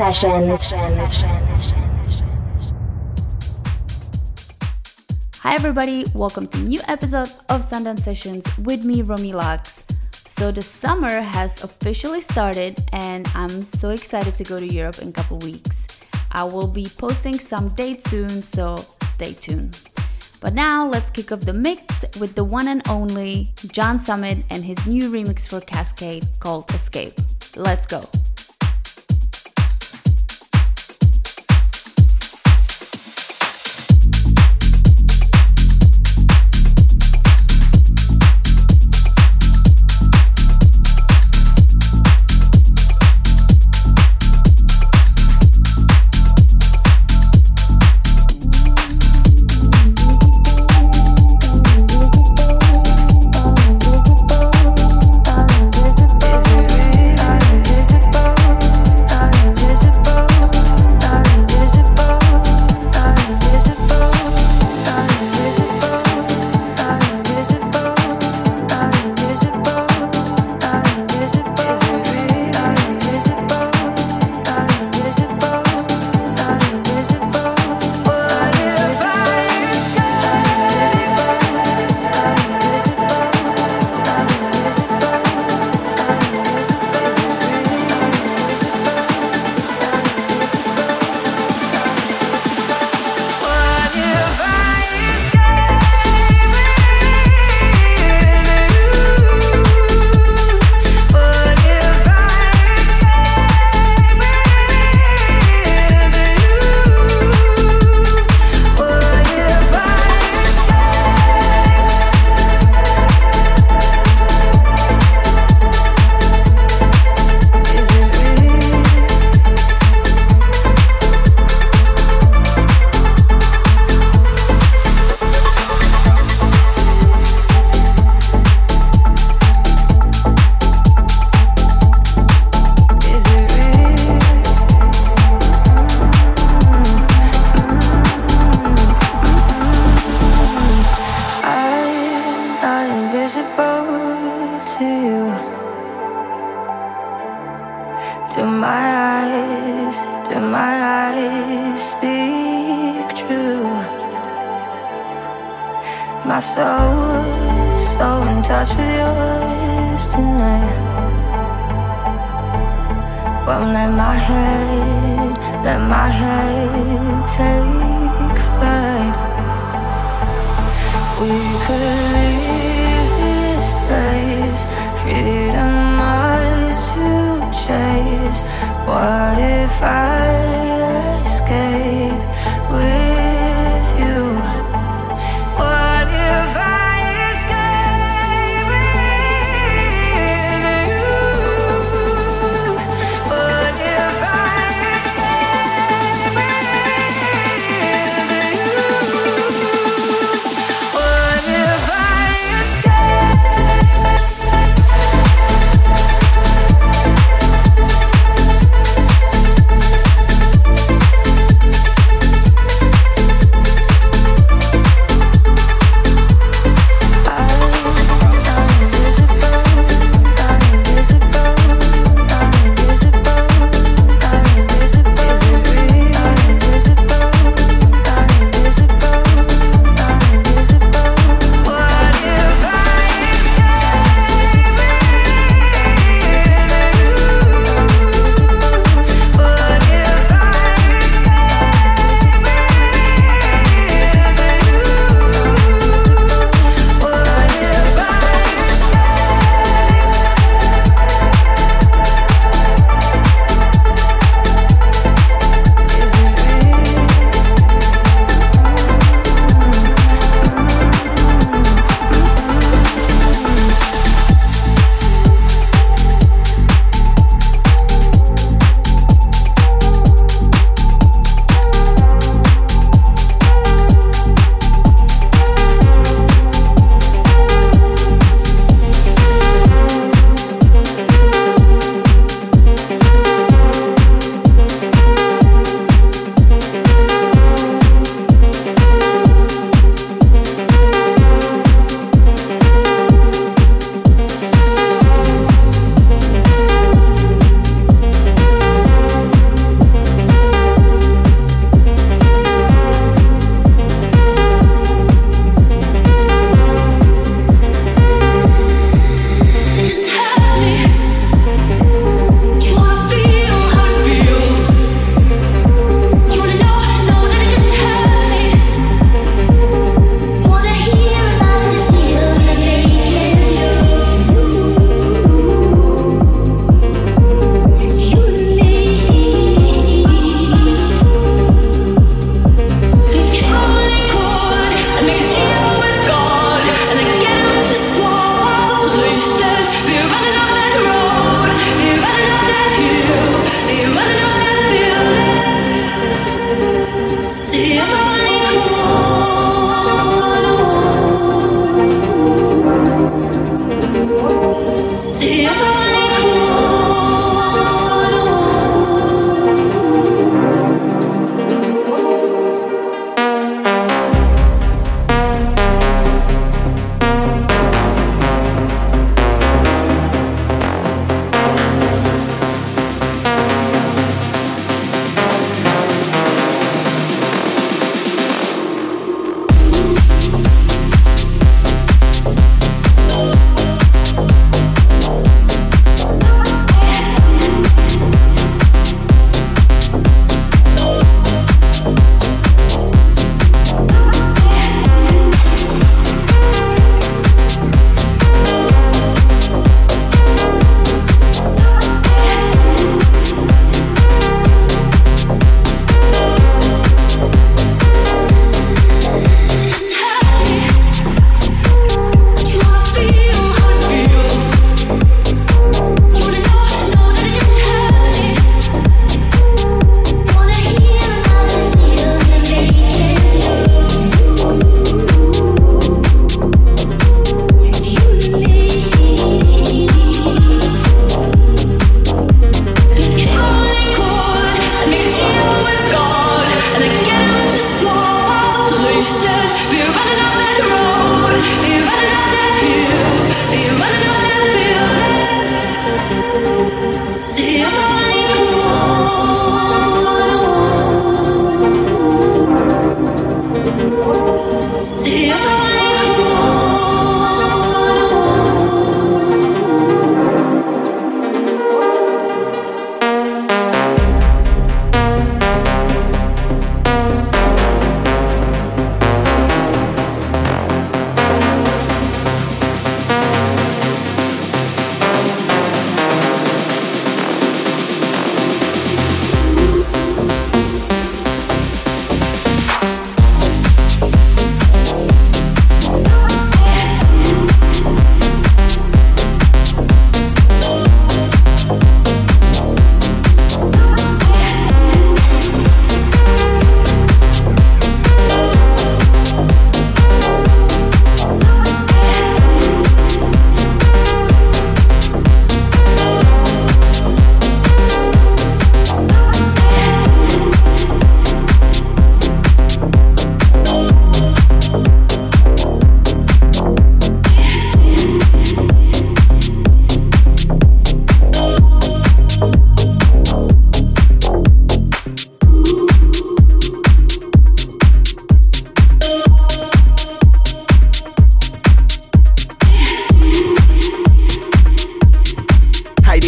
Sessions. Hi everybody, welcome to new episode of Sundance Sessions with me, Romi Lux. So the summer has officially started and I'm so excited to go to Europe in a couple weeks. I will be posting some dates soon, so stay tuned. But now let's kick off the mix with the one and only John Summit and his new remix for Kaskade called Escape. Let's go.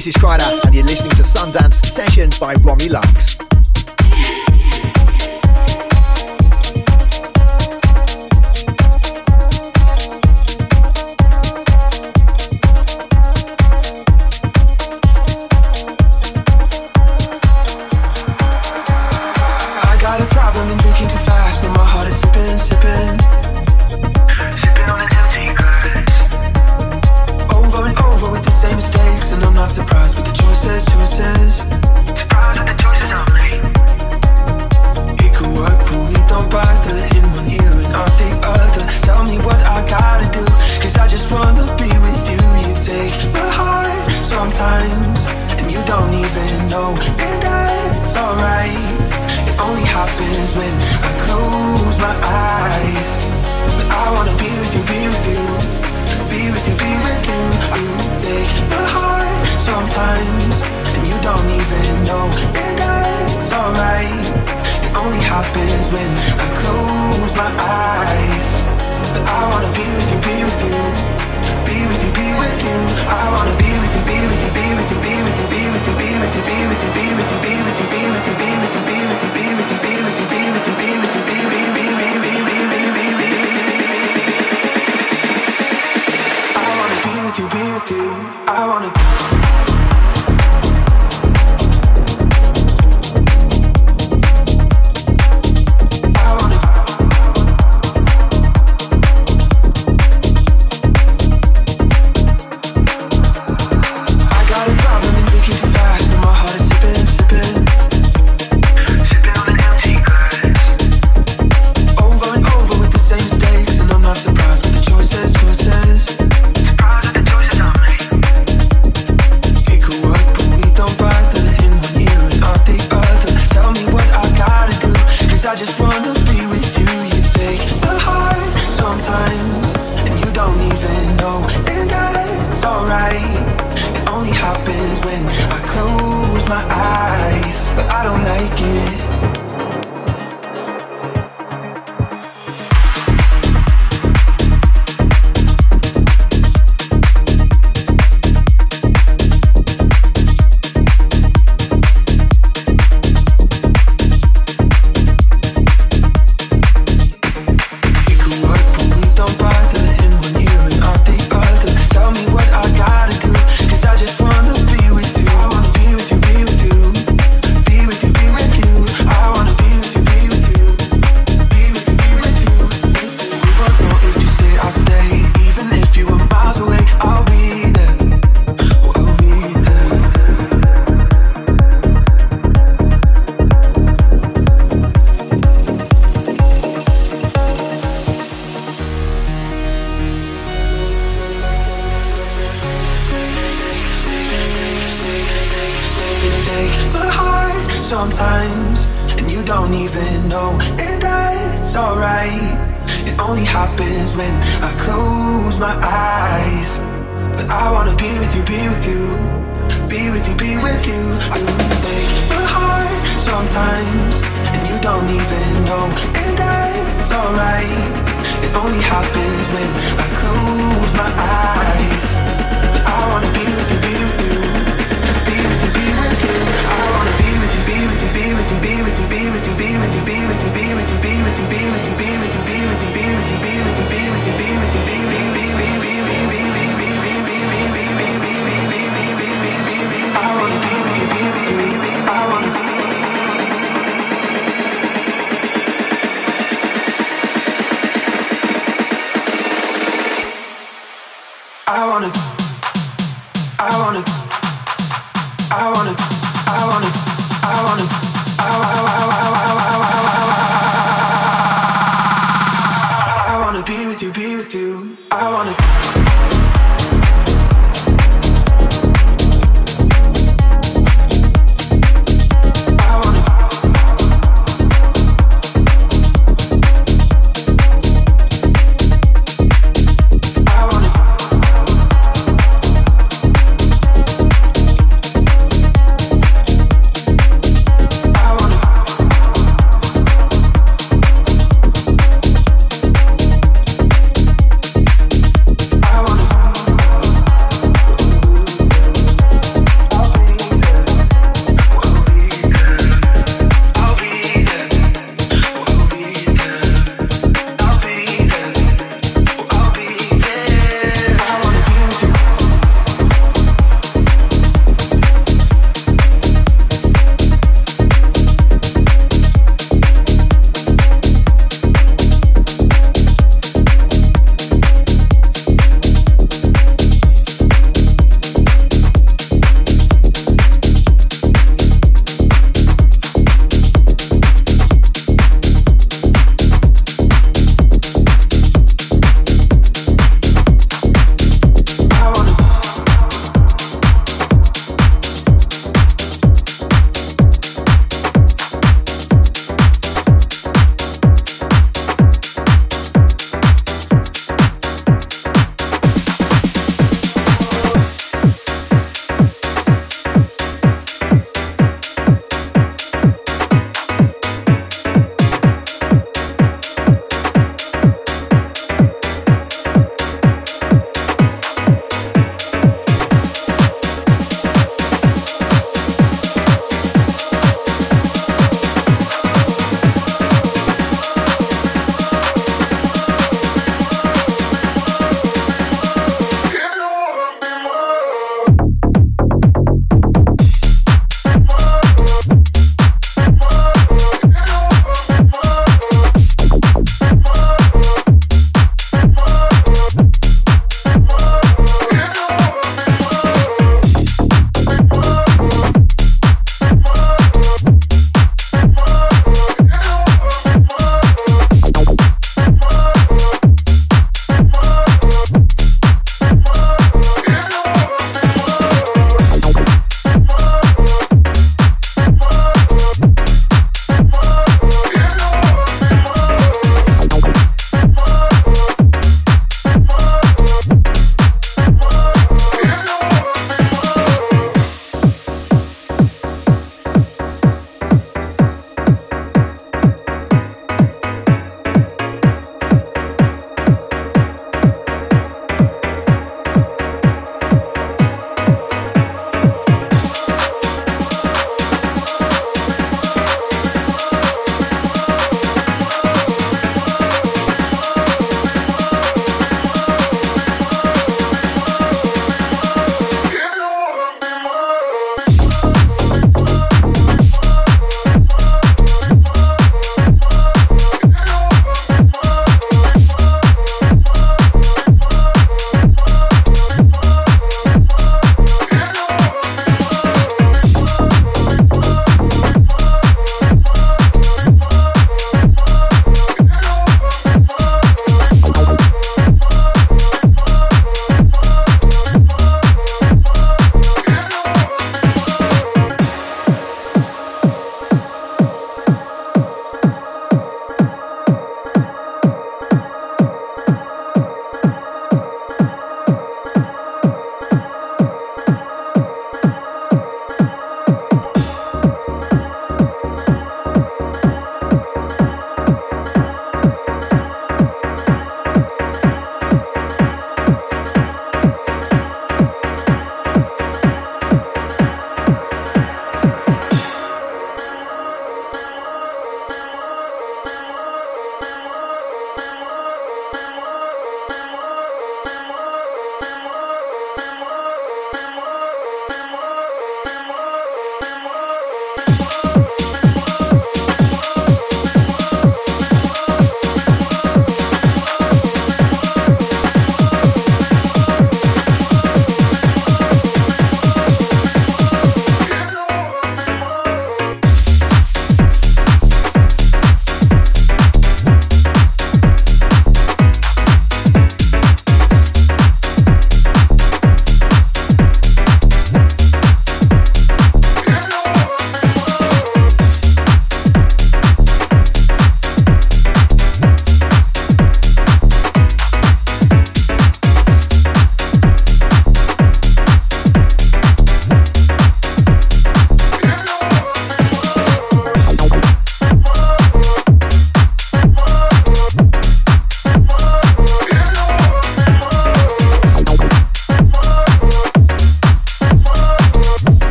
This is Cried Out, and you're listening to Sundance Sessions by Romi Lux. only happens when I close my eyes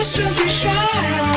Just to be shy.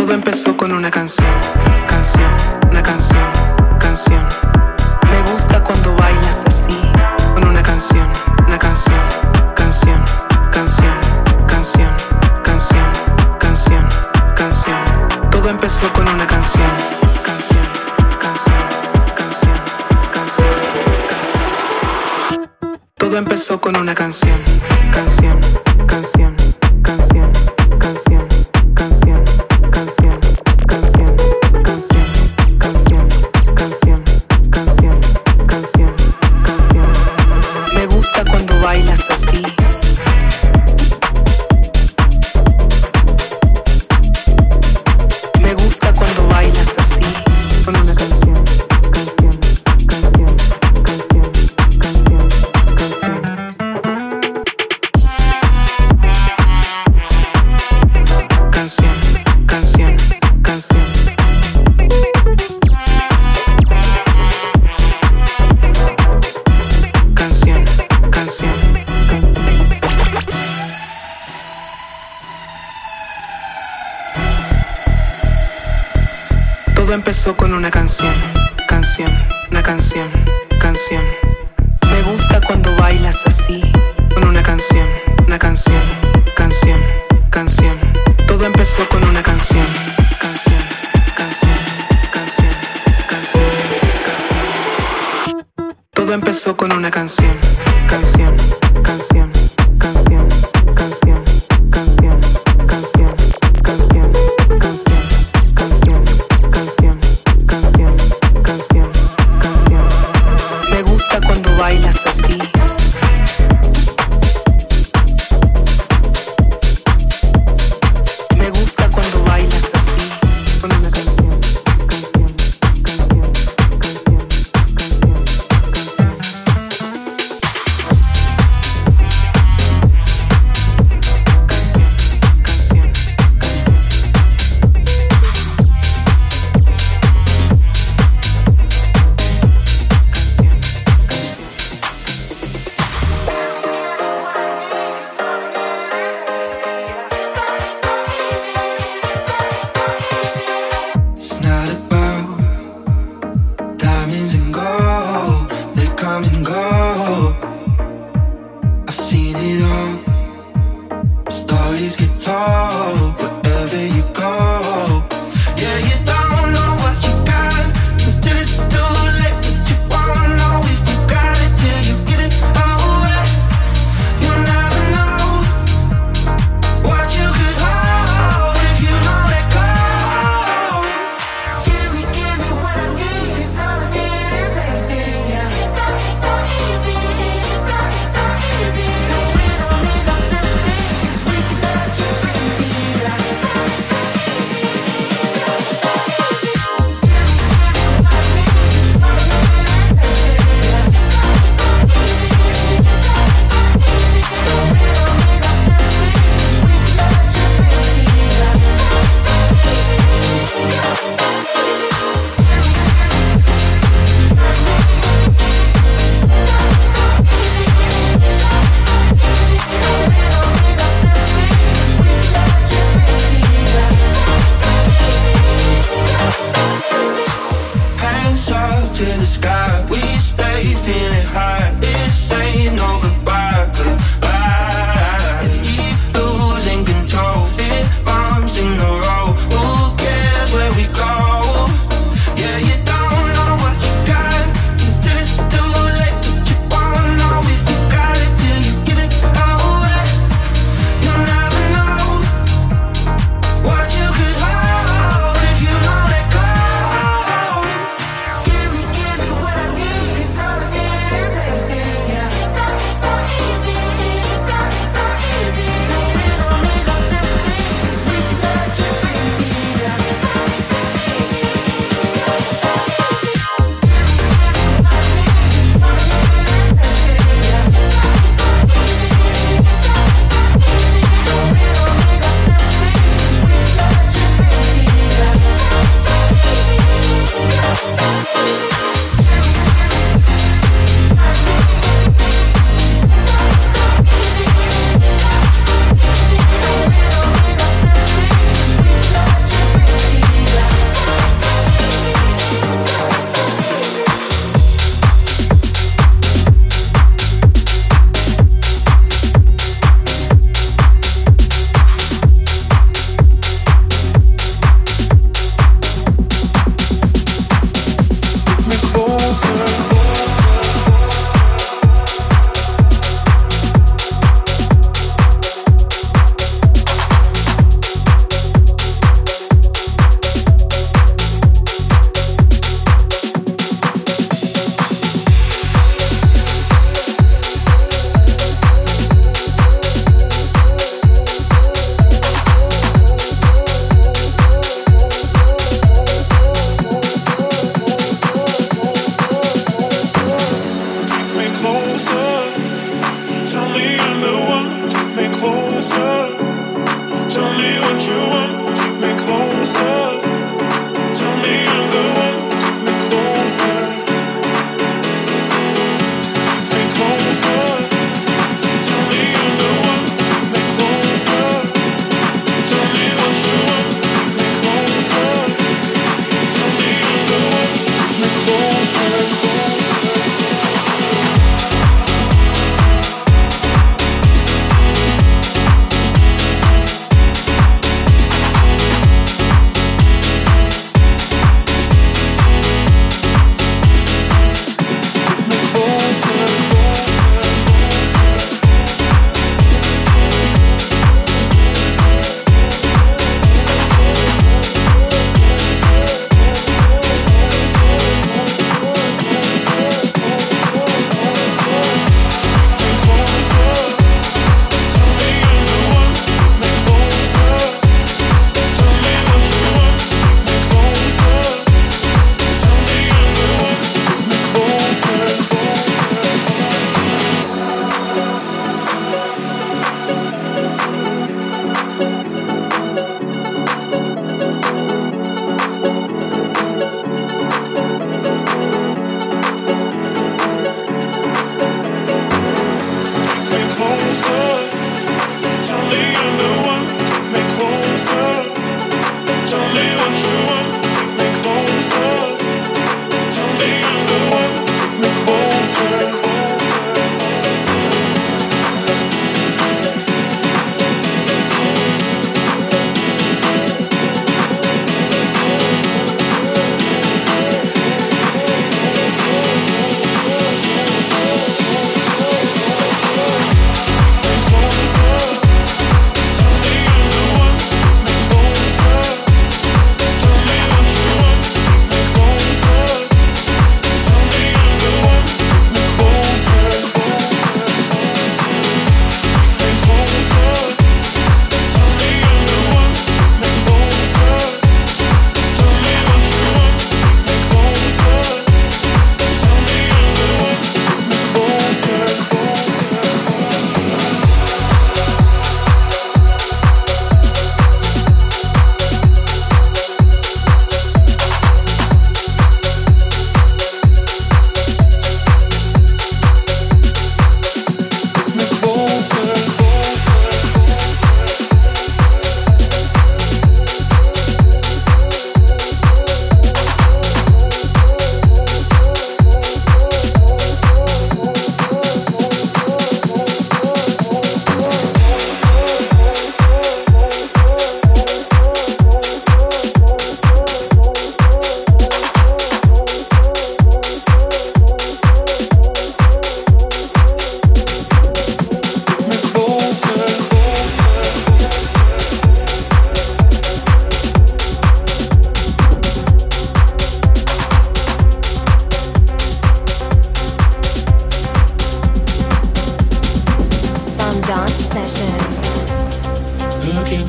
Todo empezó con una canción, canción, una canción, canción. Me gusta cuando bailas así, con una canción, una canción, canción, canción, canción, canción, canción, canción. Todo empezó con una canción, canción, canción, canción, canción. Todo empezó con una canción. see.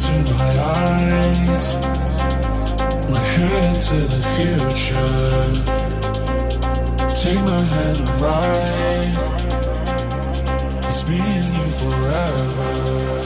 Lax. I've lost control of it. I've lost control. We are.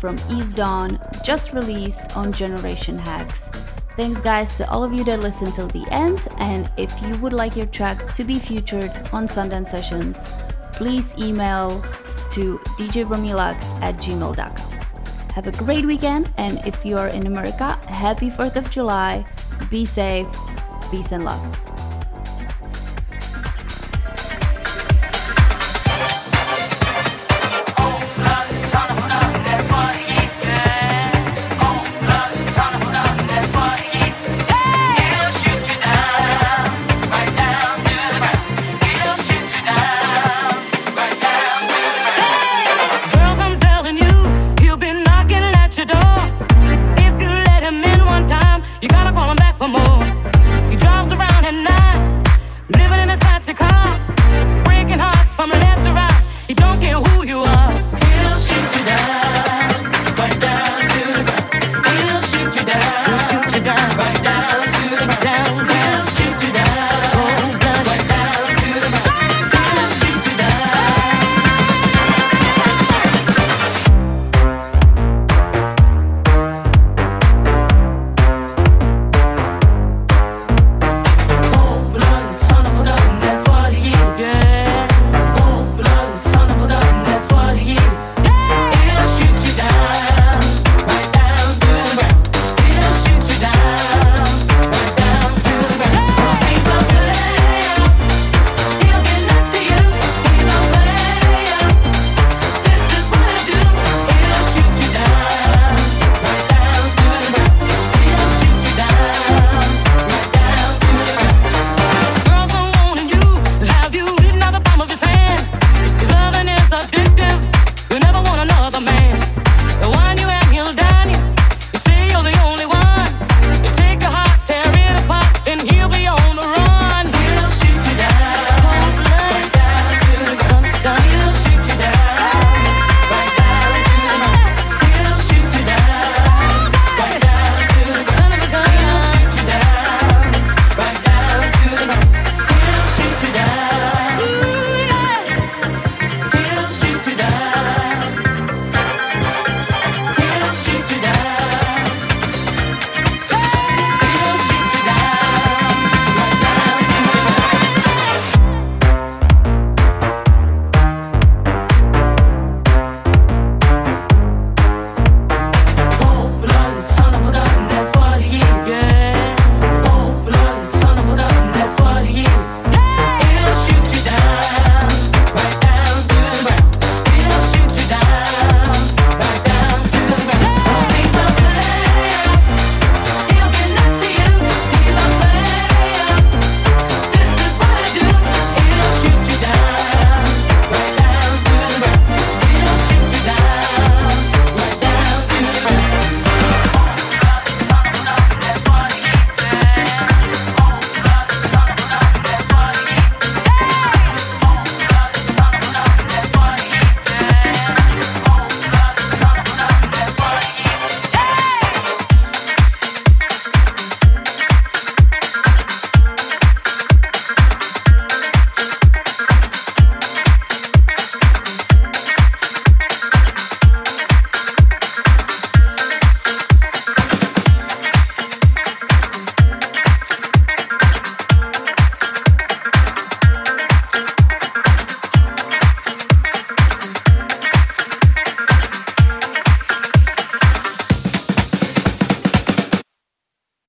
From East Dawn, just released on Generation Hacks. Thanks, guys, to all of you that listened till the end. And if you would like your track to be featured on Sundance Sessions, please email to djromilux at gmail.com. Have a great weekend, and if you are in America, happy 4th of July. Be safe, peace and love.